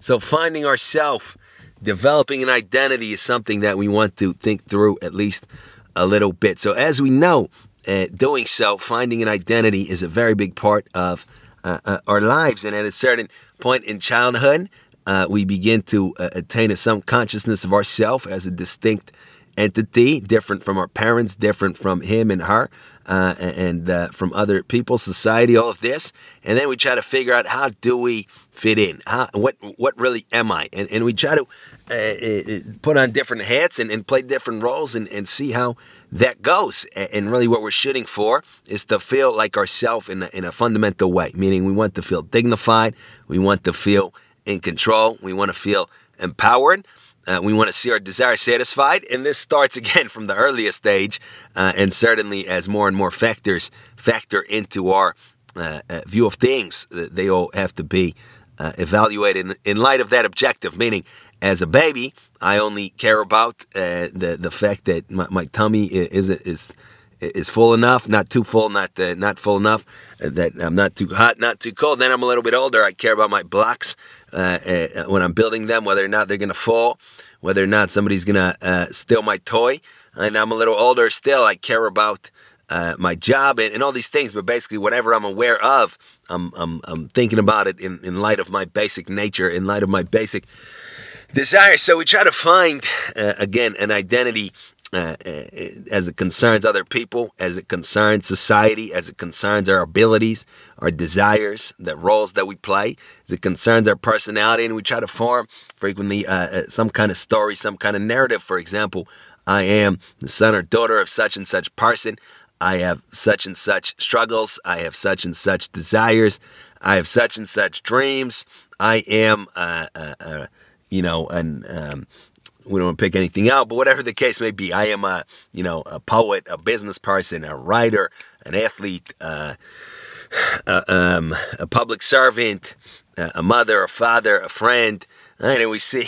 So finding ourself, developing an identity is something that we want to think through at least a little bit. So as we know, uh, doing so, finding an identity is a very big part of uh, uh, our lives. And at a certain point in childhood, uh, we begin to uh, attain a some consciousness of ourself as a distinct entity, different from our parents, different from him and her, uh, and uh, from other people, society, all of this. And then we try to figure out how do we fit in? How, what what really am I? And, and we try to uh, uh put on different hats and, and play different roles and, and see how that goes. And really, what we're shooting for is to feel like ourselves in in a fundamental way, meaning we want to feel dignified, we want to feel in control, we want to feel empowered. Uh, we want to see our desire satisfied, and this starts again from the earliest stage, uh, and certainly as more and more factors factor into our uh, uh view of things, they all have to be uh, evaluated in, light of that objective. Meaning, as a baby, I only care about uh, the the fact that my, my tummy is is is full enough, not too full, not not full enough, that I'm not too hot, not too cold. Then I'm a little bit older. I care about my blocks uh, uh, when I'm building them, whether or not they're going to fall, whether or not somebody's going to uh, steal my toy. And I'm a little older still. I care about uh, my job and, and, all these things, but basically, whatever I'm aware of, I'm, I'm, I'm thinking about it in, in light of my basic nature, in light of my basic desires. So we try to find, uh, again, an identity uh, uh, as it concerns other people, as it concerns society, as it concerns our abilities, our desires, the roles that we play, as it concerns our personality, and we try to form frequently uh, uh, some kind of story, some kind of narrative. For example, I am the son or daughter of such and such person. I have such and such struggles. I have such and such desires. I have such and such dreams. I am, uh, uh, you know, an um, we don't pick anything out, but whatever the case may be, I am a you know a poet, a business person, a writer, an athlete, uh, a, um, a public servant, a mother, a father, a friend. And we see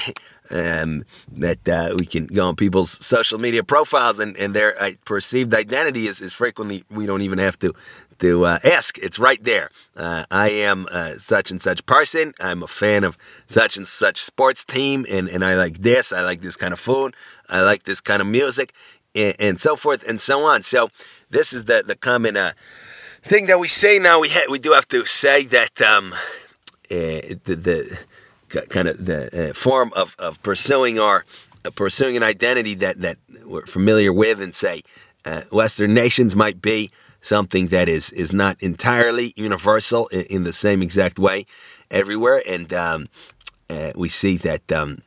um, that uh, we can go on people's social media profiles and, and their uh, perceived identity is, is frequently we don't even have to to uh, ask. It's right there. Uh, I am uh, such and such person. I'm a fan of such and such sports team, and, and I like this. I like this kind of food. I like this kind of music, and, and so forth and so on. So this is the the common uh, thing that we say now. We ha- we do have to say that um, uh, the, the kind of the uh, form of, of pursuing our pursuing an identity that that we're familiar with, and say Western nations might be something that is is not entirely universal in, in the same exact way everywhere, and um, uh, we see that. Um,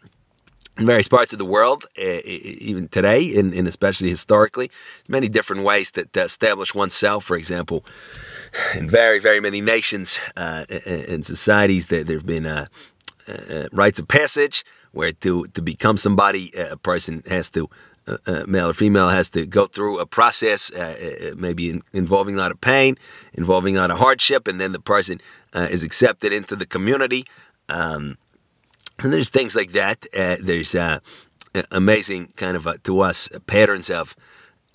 in various parts of the world, uh, even today, and, and, especially historically, many different ways to, establish oneself. For example, in very, very many nations uh, and societies, there, there have been uh, uh, rites of passage where to, to become somebody, a person has to uh, uh, male or female has to go through a process, uh, uh, maybe in, involving a lot of pain, involving a lot of hardship, and then the person uh, is accepted into the community. Um, and there's things like that. Uh, there's amazing kind of to us patterns of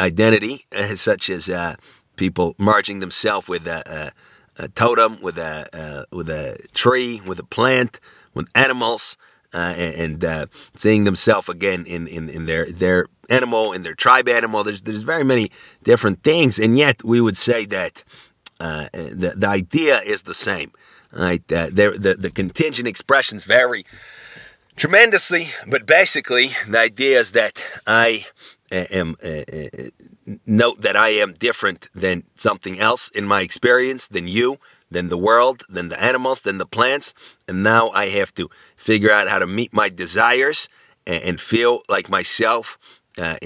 identity, such as people merging themselves with a, a, a, totem, with a with a tree, with a plant, with animals. Uh, and, uh, seeing themselves again in, in, in their their animal and their tribe animal. There's there's very many different things, and yet we would say that uh, the the idea is the same. Right? Uh, the the contingent expressions vary tremendously, but basically the idea is that I am uh, uh, note that I am different than something else in my experience, than you, than the world, than the animals, than the plants, and now I have to figure out how to meet my desires and, and feel like myself uh,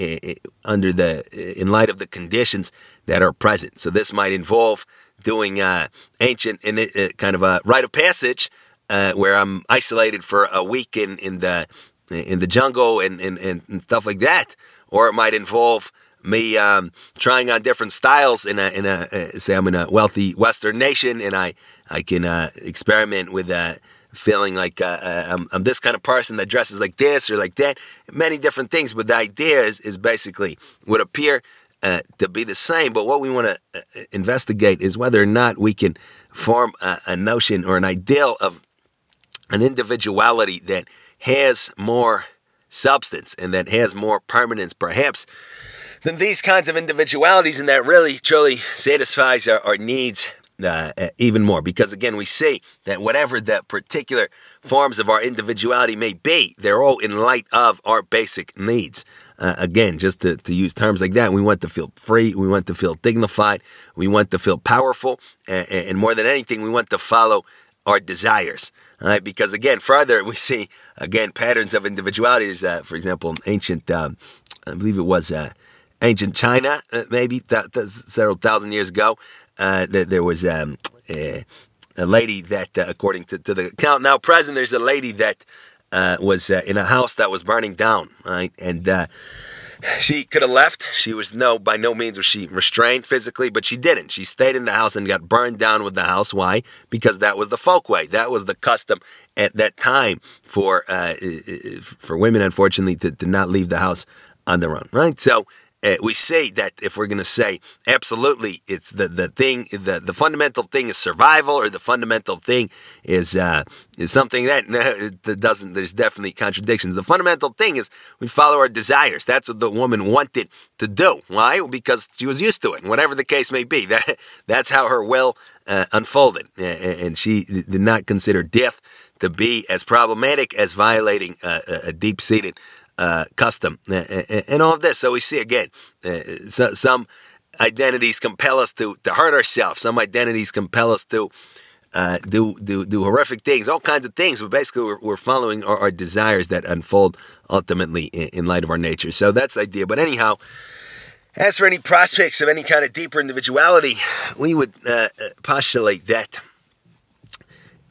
under the in light of the conditions that are present. So this might involve doing uh, ancient and uh, kind of a rite of passage uh, where I'm isolated for a week in, in the in the jungle and, and, and stuff like that, or it might involve me um, trying on different styles in a in a uh, say I'm in a wealthy Western nation and I I can uh, experiment with feeling like uh, uh, I'm, I'm, this kind of person that dresses like this or like that, many different things. But the idea is, is basically would appear uh, to be the same. But what we want to uh, investigate is whether or not we can form a, a, notion or an ideal of an individuality that has more substance and that has more permanence, perhaps, than these kinds of individualities, and that really truly satisfies our, our needs uh, even more. Because again, we see that whatever the particular forms of our individuality may be, they're all in light of our basic needs. Uh, again, just to, to, use terms like that, we want to feel free, we want to feel dignified, we want to feel powerful, and, and more than anything, we want to follow our desires. Right? Because again, further, we see again patterns of individualities. Uh, for example, ancient, um, I believe it was uh, ancient China, uh, maybe th- th- several thousand years ago, uh, there was um, a, a, lady that, uh, according to, to, the account now present, there's a lady that uh, was in a house that was burning down, right? And she could have left. She was no, by no means was she restrained physically, but she didn't. She stayed in the house and got burned down with the house. Why? Because that was the folk way. That was the custom at that time for uh, for women, unfortunately, to, to not leave the house on their own. Right. So uh, we say that if we're going to say absolutely, it's the, the thing, the, the fundamental thing is survival, or the fundamental thing is uh, is something that, that doesn't. There's definitely contradictions. The fundamental thing is we follow our desires. That's what the woman wanted to do. Why? Because she was used to it, whatever the case may be. That that's how her will uh, unfolded, and she did not consider death to be as problematic as violating a, a deep seated uh, custom and all of this. So we see again, uh, so, some identities compel us to, to hurt ourselves. Some identities compel us to uh, do, do do horrific things, all kinds of things. But basically, we're, we're following our, our, desires that unfold ultimately in, in, light of our nature. So that's the idea. But anyhow, as for any prospects of any kind of deeper individuality, we would uh, uh postulate that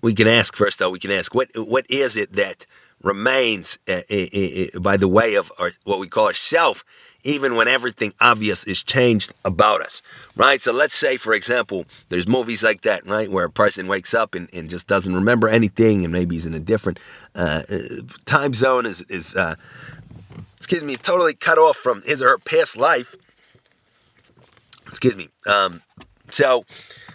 we can ask first. Though we can ask what what is it that remains uh, uh, by the way of our, what we call ourself, even when everything obvious is changed about us, right? So let's say, for example, there's movies like that, right, where a person wakes up and, and just doesn't remember anything, and maybe he's in a different uh, uh time zone, is, is uh, excuse me, totally cut off from his or her past life. Excuse me. Um, so,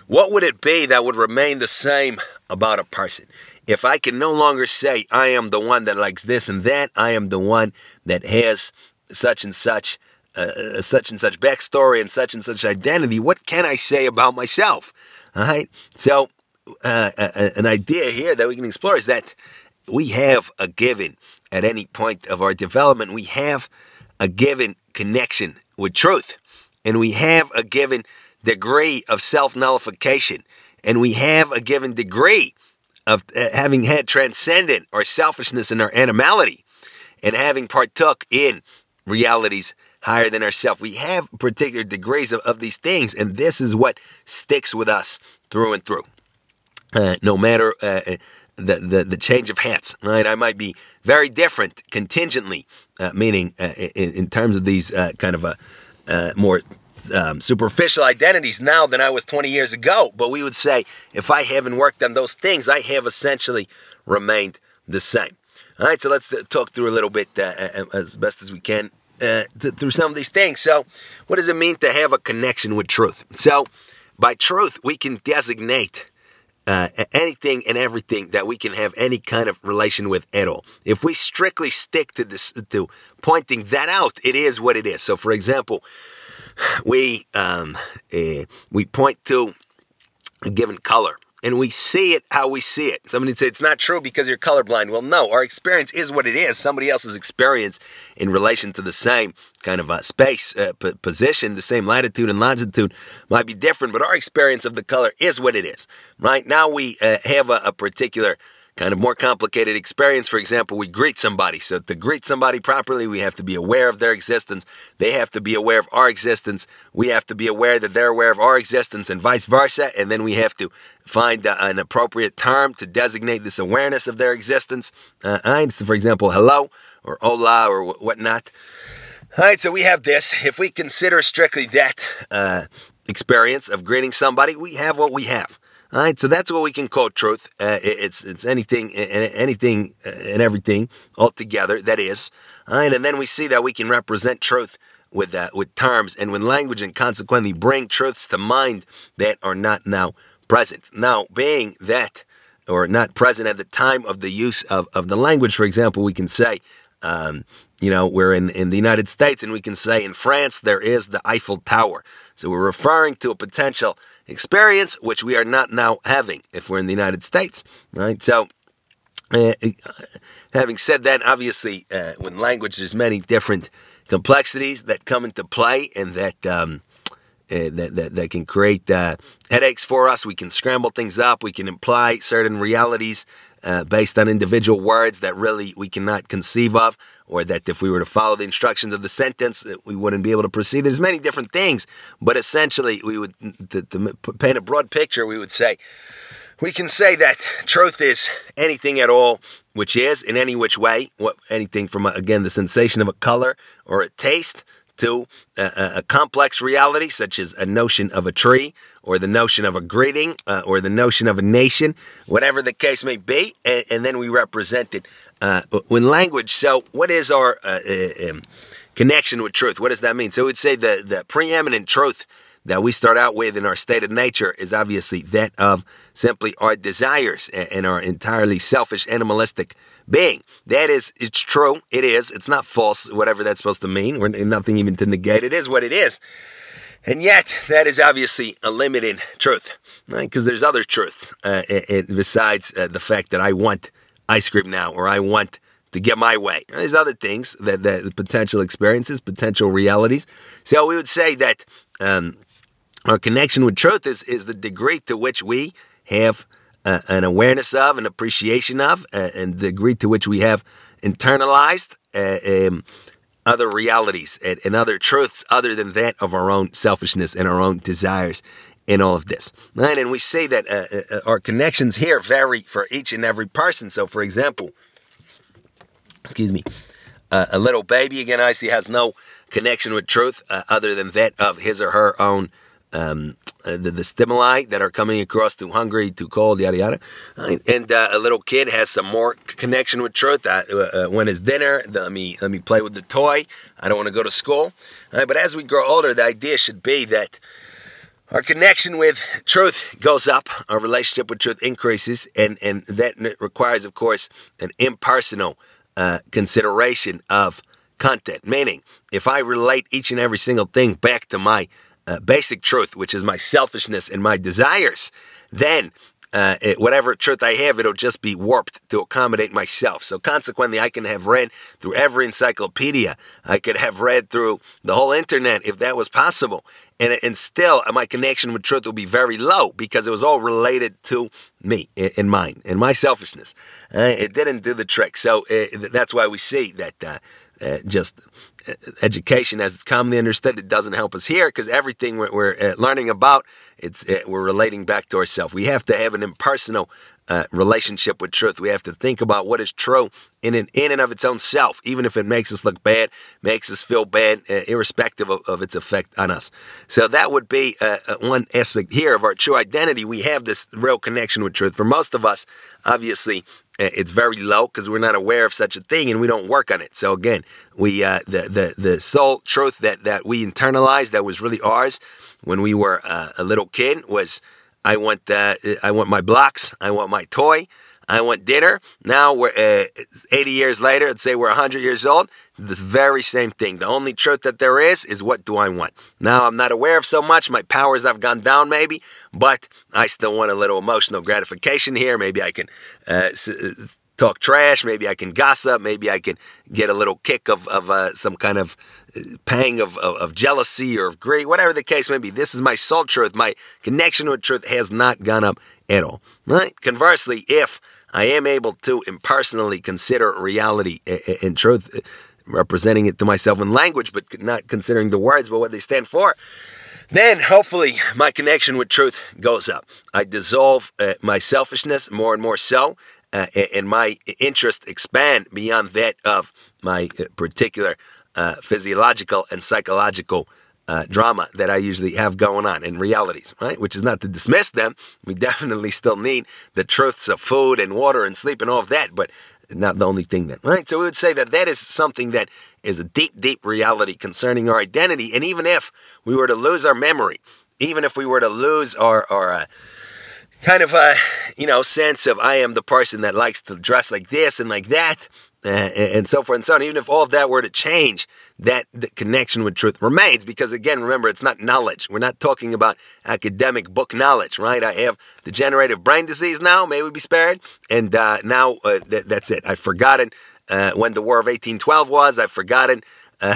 what would it be that would remain the same about a person? If I can no longer say I am the one that likes this and that, I am the one that has such and such, uh, uh, such and such backstory and such and such identity, what can I say about myself? All right. So, uh, uh, uh, an idea here that we can explore is that we have a given at any point of our development, we have a given connection with truth, and we have a given degree of self nullification, and we have a given degree of uh, having had transcendent our selfishness and our animality and having partook in realities higher than ourselves. We have particular degrees of, of these things, and this is what sticks with us through and through. Uh, no matter uh, uh the, the, the change of hats, right? I might be very different contingently, uh, meaning uh, in, in, terms of these kind of a more um, superficial identities now than I was 20 years ago. But we would say if I haven't worked on those things, I have essentially remained the same. All right, so let's talk through a little bit uh, as best as we can uh, through some of these things. So, what does it mean to have a connection with truth? So, by truth, we can designate uh, anything and everything that we can have any kind of relation with at all. If we strictly stick to this, to pointing that out, it is what it is. So, for example, we um, uh, we point to a given color and we see it how we see it. Somebody say it's not true because you're colorblind. Well, no, our experience is what it is. Somebody else's experience in relation to the same kind of a space uh, p- position, the same latitude and longitude might be different, but our experience of the color is what it is. Right now, we uh, have a, a particular kind of more complicated experience. For example, we greet somebody. So to greet somebody properly, we have to be aware of their existence. They have to be aware of our existence. We have to be aware that they're aware of our existence and vice versa. And then we have to find uh, an appropriate term to designate this awareness of their existence. Uh, for example, hello or hola or whatnot. All right, so we have this. If we consider strictly that uh, experience of greeting somebody, we have what we have. All right, so that's what we can call truth. Uh, it's it's anything anything uh, and everything altogether. That is, all right, and then we see that we can represent truth with uh, with terms and with language, and consequently bring truths to mind that are not now present. Now, being that or not present at the time of the use of, of the language. For example, we can say, um, you know, we're in, in the United States and we can say in France there is the Eiffel Tower. So we're referring to a potential experience which we are not now having if we're in the United States, right? So, uh, having said that, obviously, uh, when language, there's many different complexities that come into play and that. Um, uh, that, that, that can create uh, headaches for us. We can scramble things up. We can imply certain realities uh, based on individual words that really we cannot conceive of, or that if we were to follow the instructions of the sentence, we wouldn't be able to proceed. There's many different things, but essentially, we would paint a broad picture. We would say we can say that truth is anything at all which is in any which way, what anything from again the sensation of a color or a taste to a, a, complex reality, such as a notion of a tree, or the notion of a greeting, uh, or the notion of a nation, whatever the case may be, and, and then we represent it uh, in language. So, what is our uh, uh, um, connection with truth? What does that mean? So, we'd say the, the preeminent truth that we start out with in our state of nature is obviously that of simply our desires and our entirely selfish, animalistic being. That is, it's true. It is. It's not false, whatever that's supposed to mean. We're nothing even to negate. It is what it is. And yet, that is obviously a limited truth? Because there's other truths uh, it, besides uh, the fact that I want ice cream now or I want to get my way. There's other things that, that potential experiences, potential realities. So we would say that um, our connection with truth is, is the degree to which we have uh, an awareness of, an appreciation of, uh, and the degree to which we have internalized uh, um, other realities and, and, other truths other than that of our own selfishness and our own desires in all of this. Right? And we say that uh, uh, our connections here vary for each and every person. So, for example, excuse me, uh, a little baby, again, I see has no connection with truth other than that of his or her own um, uh, the, the, stimuli that are coming across too hungry, too cold, yada yada. And uh, a little kid has some more connection with truth. Uh, uh, when it's dinner, let me let me play with the toy. I don't want to go to school. but as we grow older, the idea should be that our connection with truth goes up, our relationship with truth increases, and, and that requires, of course, an impersonal uh, consideration of content. Meaning, if I relate each and every single thing back to my uh, basic truth, which is my selfishness and my desires, then uh, it, whatever truth I have, it'll just be warped to accommodate myself. So consequently, I can have read through every encyclopedia. I could have read through the whole internet if that was possible. And, and still, my connection with truth will be very low because it was all related to me and mine and my selfishness. Uh, it didn't do the trick. So uh, that's why we see that uh, uh, just education as it's commonly understood it doesn't help us here because everything we're, we're uh, learning about it's uh, we're relating back to ourselves. We have to have an impersonal uh, relationship with truth. We have to think about what is true in and, in and of its own self even if it makes us look bad makes us feel bad uh, irrespective of, of, its effect on us. So that would be one aspect here of our true identity. We have this real connection with truth. For most of us obviously it's very low because we're not aware of such a thing and we don't work on it. So again, we uh, the the the sole truth that that we internalized that was really ours when we were uh, a little kid was I want uh, I want my blocks, I want my toy, I want dinner. Now we're uh, 80 years later, let's say we're 100 years old. This very same thing. The only truth that there is is what do I want? Now I'm not aware of so much. My powers have gone down, maybe, but I still want a little emotional gratification here. Maybe I can uh, talk trash. Maybe I can gossip. Maybe I can get a little kick of, of uh, some kind of uh, pang of, of, of, jealousy or of greed, whatever the case may be. This is my sole truth. My connection with truth has not gone up at all. Right? Conversely, if I am able to impersonally consider reality and truth, representing it to myself in language, but not considering the words, but what they stand for. Then, hopefully, my connection with truth goes up. I dissolve uh, my selfishness more and more so, uh, and my interest expand beyond that of my uh, particular uh, physiological and psychological uh, drama that I usually have going on in realities, right? Which is not to dismiss them. We definitely still need the truths of food and water and sleep and all of that, but not the only thing then, right? So we would say that that is something that is a deep, deep reality concerning our identity. And even if we were to lose our memory, even if we were to lose our, our uh, kind of a you know sense of I am the person that likes to dress like this and like that, uh, and so forth and so on. Even if all of that were to change, that the connection with truth remains because again, remember, it's not knowledge. We're not talking about academic book knowledge, right? I have degenerative brain disease now, may we be spared, and uh, now uh, th- that's it. I've forgotten uh, when the War of 1812 was. I've forgotten. Uh,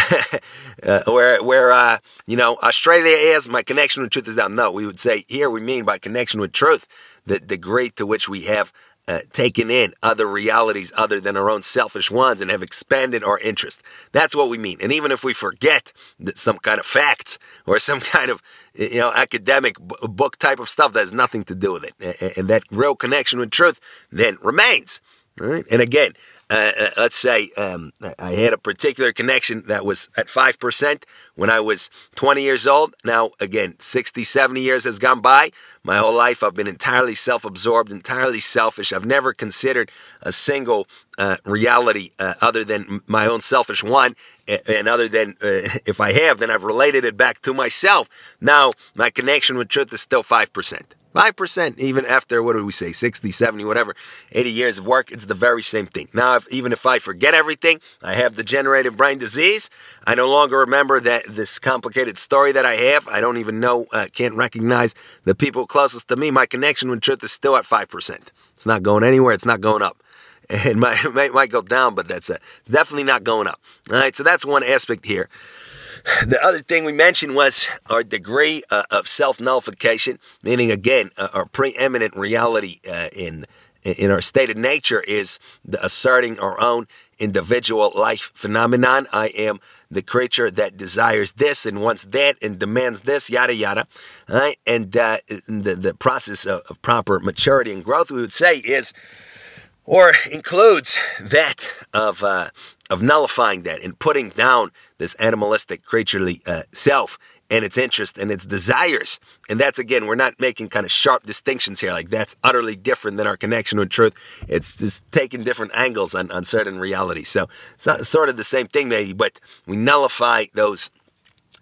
uh, where where uh, you know Australia is, my connection with truth is down. No, we would say here we mean by connection with truth the degree to which we have uh, taken in other realities other than our own selfish ones and have expanded our interest. That's what we mean. And even if we forget some kind of fact or some kind of you know academic book type of stuff that has nothing to do with it, and that real connection with truth then remains. Right? And again, uh, uh, let's say um, I had a particular connection that was at 5% when I was 20 years old. Now, again, 60, 70 years has gone by. My whole life, I've been entirely self absorbed, entirely selfish. I've never considered a single uh, reality uh, other than my own selfish one. And other than uh, if I have, then I've related it back to myself. Now, my connection with truth is still 5%. 5%, even after, what do we say, 60, 70, whatever, 80 years of work, it's the very same thing. Now, if, even if I forget everything, I have degenerative brain disease, I no longer remember that this complicated story that I have. I don't even know, uh, can't recognize the people closest to me. My connection with truth is still at 5%. It's not going anywhere, it's not going up. It might, it might, go down, but that's a, it's definitely not going up. All right, so that's one aspect here. The other thing we mentioned was our degree uh, of self nullification, meaning again, uh, our preeminent reality uh, in in our state of nature is the asserting our own individual life phenomenon. I am the creature that desires this and wants that and demands this, yada yada. Right? And uh, the the process of, of proper maturity and growth, we would say, is or includes that of uh, of nullifying that and putting down this animalistic creaturely uh, self and its interest and its desires. And that's again, we're not making kind of sharp distinctions here. Like that's utterly different than our connection with truth. It's just taking different angles on, on certain realities. So it's not sort of the same thing, maybe, but we nullify those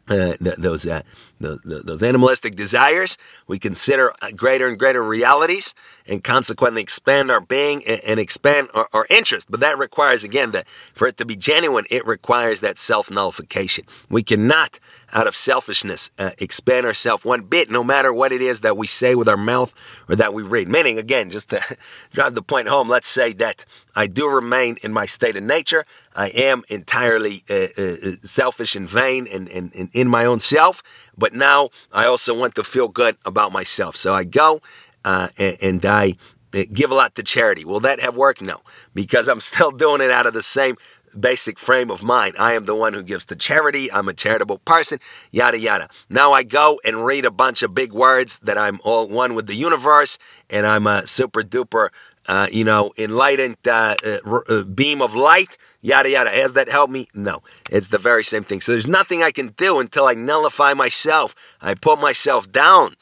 uh, th- those, uh, those, animalistic desires. We consider greater and greater realities, and consequently expand our being and, and expand our, our, interest. But that requires, again, that for it to be genuine, it requires that self nullification. We cannot out of selfishness, uh, expand ourselves one bit, no matter what it is that we say with our mouth or that we read. Meaning, again, just to drive the point home, let's say that I do remain in my state of nature. I am entirely uh, uh, uh selfish and vain and, and, and in my own self, but now I also want to feel good about myself. So I go uh, and, and I uh, give a lot to charity. Will that have worked? No, because I'm still doing it out of the same basic frame of mind. I am the one who gives to charity. I'm a charitable person, yada, yada. Now I go and read a bunch of big words that I'm all one with the universe and I'm a super duper, uh, you know, enlightened uh, uh, uh, beam of light, yada, yada. Has that helped me? No. It's the very same thing. So there's nothing I can do until I nullify myself. I put myself down.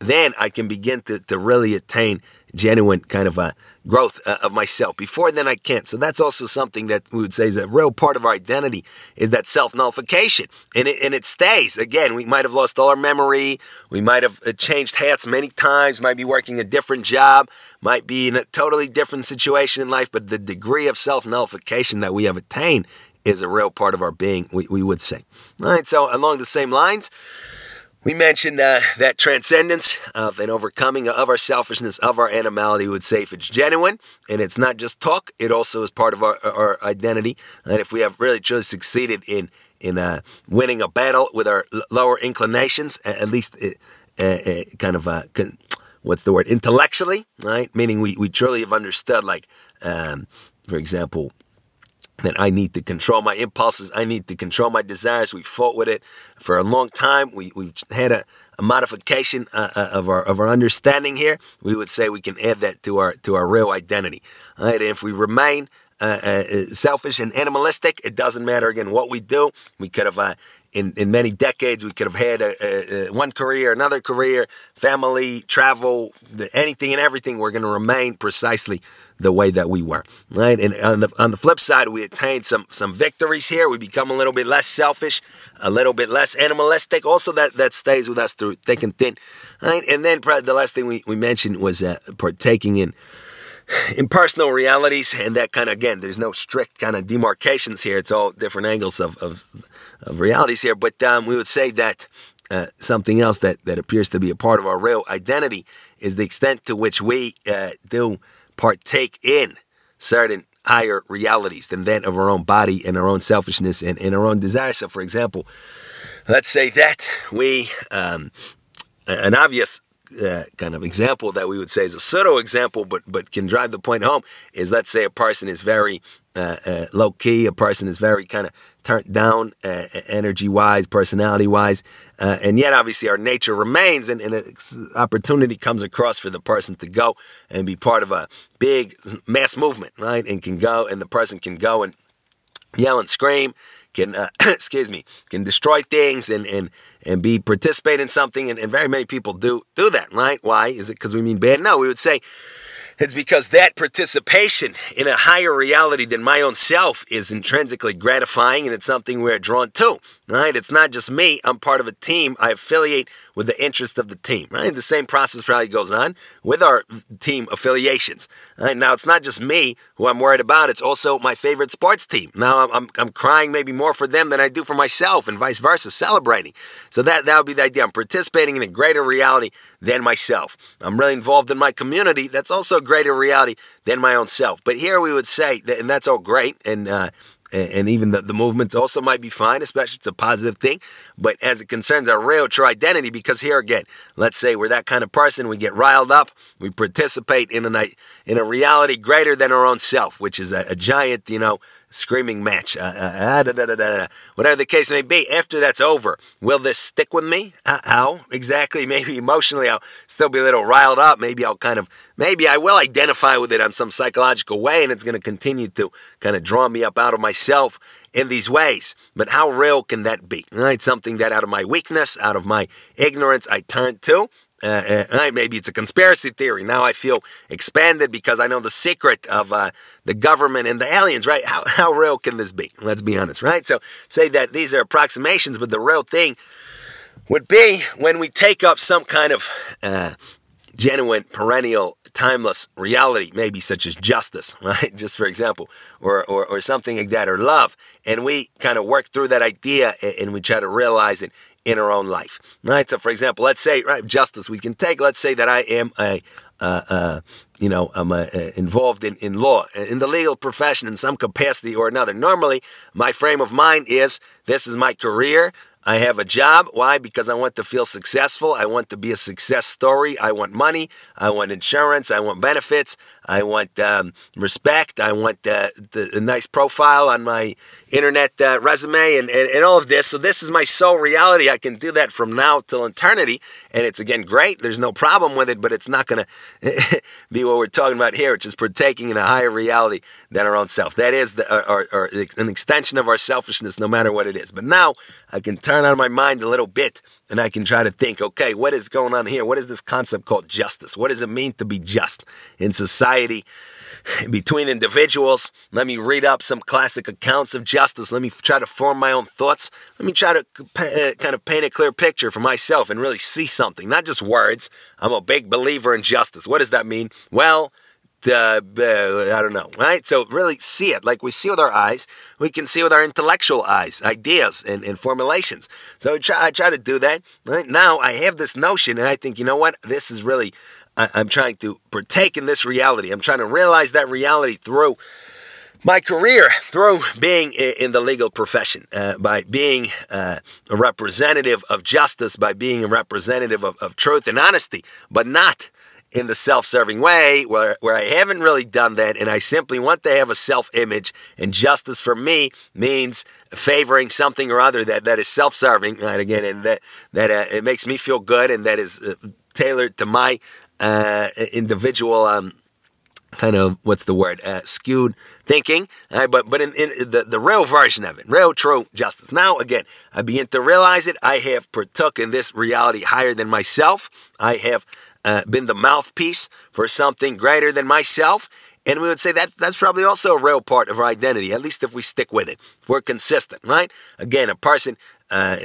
Then I can begin to, to really attain genuine kind of a growth uh, of myself. Before then, I can't. So that's also something that we would say is a real part of our identity is that self nullification, and it, and it stays. Again, we might have lost all our memory. We might have uh, changed hats many times. Might be working a different job. Might be in a totally different situation in life. But the degree of self nullification that we have attained is a real part of our being. We, we would say. All right. So along the same lines. We mentioned uh, that transcendence of an overcoming of our selfishness, of our animality, would say if it's genuine and it's not just talk, it also is part of our, our identity. And if we have really truly succeeded in in uh, winning a battle with our lower inclinations, at least uh kind of uh, what's the word intellectually, right? Meaning we, we truly have understood, like um, for example, that I need to control my impulses. I need to control my desires. We fought with it for a long time. We, we've had a, a modification uh, uh, of our of our understanding here. We would say we can add that to our to our real identity. Right? And if we remain uh, uh, selfish and animalistic, it doesn't matter again what we do. We could have uh, in, in many decades. We could have had a, a, one career, another career, family, travel, anything and everything. We're going to remain precisely the way that we were, right? And on the on the flip side, we attained some some victories here. We become a little bit less selfish, a little bit less animalistic. Also, that that stays with us through thick and thin, right? And then probably the last thing we, we mentioned was uh, partaking in impersonal realities, and that kind of again, there's no strict kind of demarcations here. It's all different angles of of, of realities here. But um, we would say that uh, something else that that appears to be a part of our real identity is the extent to which we uh, do partake in certain higher realities than that of our own body and our own selfishness and, and our own desires. So, for example, let's say that we, um, an obvious uh, kind of example that we would say is a pseudo example, but but can drive the point home is let's say a person is very uh, uh, low key, a person is very kind of turned down uh, energy wise, personality wise, uh, and yet obviously our nature remains, and, and an opportunity comes across for the person to go and be part of a big mass movement, right? And can go, and the person can go and yell and scream, can uh, excuse me, can destroy things and and and be participate in something, and, and very many people do do that, right? Why is it because we mean bad? No, we would say it's because that participation in a higher reality than my own self is intrinsically gratifying and it's something we're drawn to, right? It's not just me. I'm part of a team. I affiliate with the interest of the team, right? The same process probably goes on with our team affiliations, right? Now, it's not just me who I'm worried about. It's also my favorite sports team. Now, I'm, I'm, I'm crying maybe more for them than I do for myself and vice versa, celebrating. So that, that would be the idea. I'm participating in a greater reality than myself. I'm really involved in my community. That's also greater reality than my own self. But here we would say, that, and that's all great, and uh, and even the, the movements also might be fine, especially it's a positive thing. But as it concerns our real true identity, because here again, let's say we're that kind of person, we get riled up, we participate in a in a reality greater than our own self, which is a, a giant, you know, screaming match, uh, uh, da, da, da, whatever the case may be. After that's over, will this stick with me? Uh, how exactly? Maybe emotionally, I'll still be a little riled up. Maybe I'll kind of, maybe I will identify with it on some psychological way, and it's going to continue to kind of draw me up out of myself in these ways. But how real can that be? Right? Something that out of my weakness, out of my ignorance, I turn to. Uh, uh, maybe it's a conspiracy theory. Now I feel expanded because I know the secret of uh, the government and the aliens, right? How, how real can this be? Let's be honest, right? So say that these are approximations, but the real thing would be when we take up some kind of uh, genuine, perennial, timeless reality, maybe such as justice, right? Just for example, or, or, or something like that, or love. And we kind of work through that idea and we try to realize it in our own life. Right. So, for example, let's say right justice we can take. Let's say that I am a, uh, uh, you know, I'm uh, involved in in law in the legal profession in some capacity or another. Normally, my frame of mind is this is my career. I have a job. Why? Because I want to feel successful. I want to be a success story. I want money. I want insurance. I want benefits. I want um, respect. I want uh, the, the, nice profile on my internet uh, resume and, and, and all of this. So, this is my sole reality. I can do that from now till eternity. And it's, again, great. There's no problem with it, but it's not going to be what we're talking about here, which is partaking in a higher reality than our own self. That is the, or, or, or an extension of our selfishness, no matter what it is. But now I can turn on my mind a little bit and I can try to think, okay, what is going on here? What is this concept called justice? What does it mean to be just in society? Between individuals, let me read up some classic accounts of justice. Let me try to form my own thoughts. Let me try to uh, kind of paint a clear picture for myself and really see something, not just words. I'm a big believer in justice. What does that mean? Well, uh, I don't know, right? So really see it like we see with our eyes. We can see with our intellectual eyes, ideas and, and formulations. So I try, I try to do that. Right? Now I have this notion, and I think, you know what? This is really, I, I'm trying to partake in this reality. I'm trying to realize that reality through my career through being in the legal profession, uh, by being uh, a representative of justice, by being a representative of, of truth and honesty, but not in the self-serving way where, where I haven't really done that and I simply want to have a self-image and justice for me means favoring something or other that, that is self-serving right again and that that uh, it makes me feel good and that is uh, tailored to my uh, individual um, kind of what's the word uh, skewed thinking uh, but but in, in, the, the real version of it real true justice. Now again i begin to realize it. I have partook in this reality higher than myself. I have uh, been the mouthpiece for something greater than myself. And we would say that that's probably also a real part of our identity, at least if we stick with it, if we're consistent, right? Again, a person uh,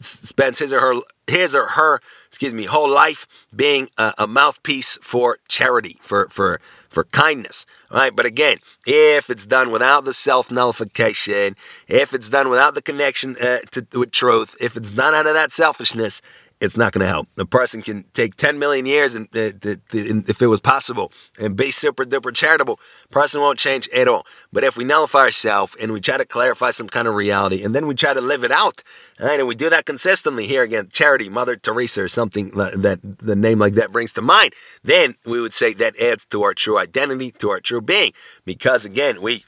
spends his or her his or her excuse me whole life being a, a, mouthpiece for charity, for for for kindness, right? But again, if it's done without the self nullification, if it's done without the connection uh, to, with truth, if it's done out of that selfishness, it's not going to help. A person can take 10 million years, and uh, if it was possible, and be super duper charitable, person won't change at all. But if we nullify ourselves and we try to clarify some kind of reality, and then we try to live it out, right, and we do that consistently, here again, charity, Mother Teresa, or something that the name like that brings to mind, then we would say that adds to our true identity, to our true being, because again, we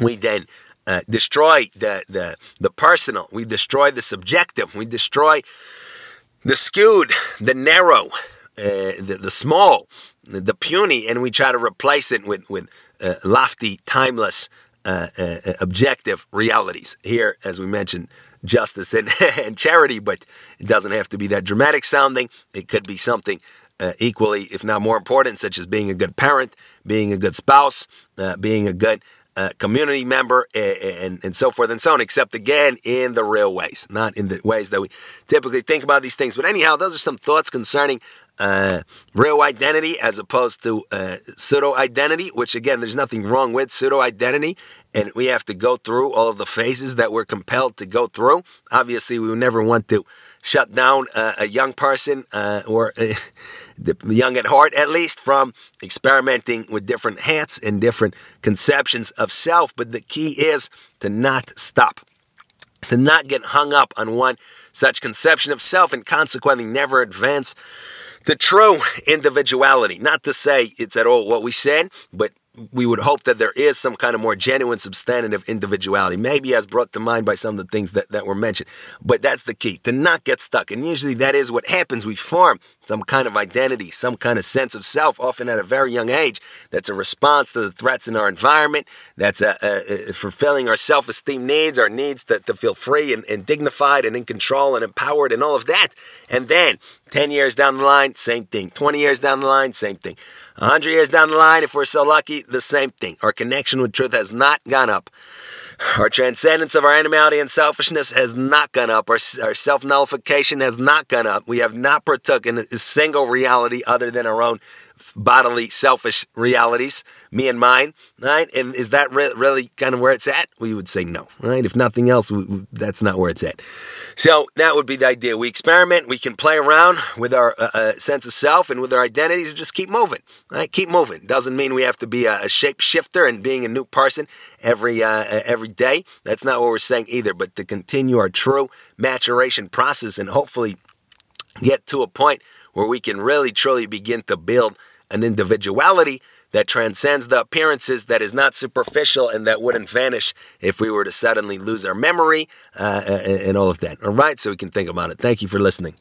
we then uh, destroy the, the the personal, we destroy the subjective, we destroy the skewed, the narrow, uh, the, the small, the puny, and we try to replace it with, with uh, lofty, timeless, uh, uh, objective realities. Here, as we mentioned, justice and, and charity, but it doesn't have to be that dramatic sounding. It could be something uh, equally, if not more important, such as being a good parent, being a good spouse, uh, being a good uh, community member, and, and, and, so forth and so on, except again in the real ways, not in the ways that we typically think about these things. But anyhow, those are some thoughts concerning uh, real identity as opposed to uh, pseudo identity, which again, there's nothing wrong with pseudo identity. And we have to go through all of the phases that we're compelled to go through. Obviously, we never want to shut down a young person uh, or the young at heart, at least, from experimenting with different hats and different conceptions of self. But the key is to not stop, to not get hung up on one such conception of self and consequently never advance the true individuality. Not to say it's at all what we said, but we would hope that there is some kind of more genuine substantive individuality, maybe as brought to mind by some of the things that, that were mentioned. But that's the key, to not get stuck. And usually that is what happens. We form some kind of identity, some kind of sense of self, often at a very young age, that's a response to the threats in our environment, that's a, a, a fulfilling our self esteem needs, our needs to, to feel free and, and dignified and in control and empowered and all of that. And then 10 years down the line, same thing. 20 years down the line, same thing. 100 years down the line, if we're so lucky, the same thing. Our connection with truth has not gone up. Our transcendence of our animality and selfishness has not gone up. Our, our self nullification has not gone up. We have not partook in a single reality other than our own bodily, selfish realities, me and mine, right? And is that re- really kind of where it's at? We would say no, right? If nothing else, we, that's not where it's at. So that would be the idea. We experiment, we can play around with our uh, uh, sense of self and with our identities and just keep moving, right? Keep moving. Doesn't mean we have to be a, a shapeshifter and being a new person every, uh, every day. That's not what we're saying either, but to continue our true maturation process and hopefully get to a point where we can really truly begin to build an individuality that transcends the appearances, that is not superficial, and that wouldn't vanish if we were to suddenly lose our memory uh, and all of that. All right, so we can think about it. Thank you for listening.